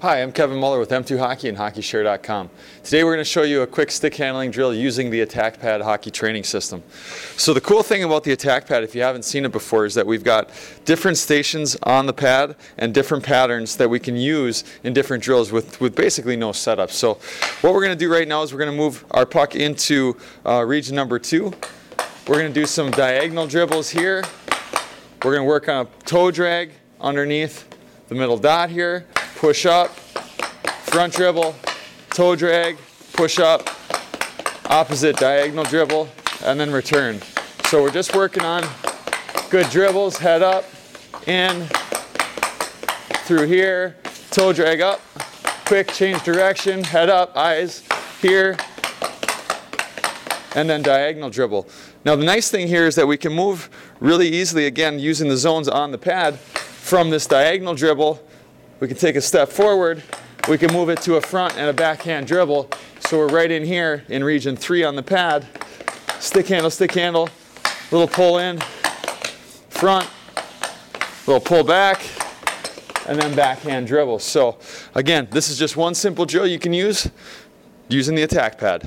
Hi, I'm Kevin Muller with M2 Hockey and HockeyShare.com. Today we're going to show you a quick stick handling drill using the Attack Pad hockey training system. So the cool thing about the Attack Pad, if you haven't seen it before, is that we've got different stations on the pad and different patterns that we can use in different drills with, with basically no setup. So what we're going to do right now is we're going to move our puck into uh, region number two. We're going to do some diagonal dribbles here. We're going to work on a toe drag underneath the middle dot here push up, front dribble, toe drag, push up, opposite diagonal dribble, and then return. So we're just working on good dribbles, head up, in, through here, toe drag up, quick change direction, head up, eyes here, and then diagonal dribble. Now the nice thing here is that we can move really easily, again, using the zones on the pad, from this diagonal dribble we can take a step forward. We can move it to a front and a backhand dribble. So we're right in here in region three on the pad. Stick handle, stick handle, little pull in, front, little pull back, and then backhand dribble. So again, this is just one simple drill you can use using the attack pad.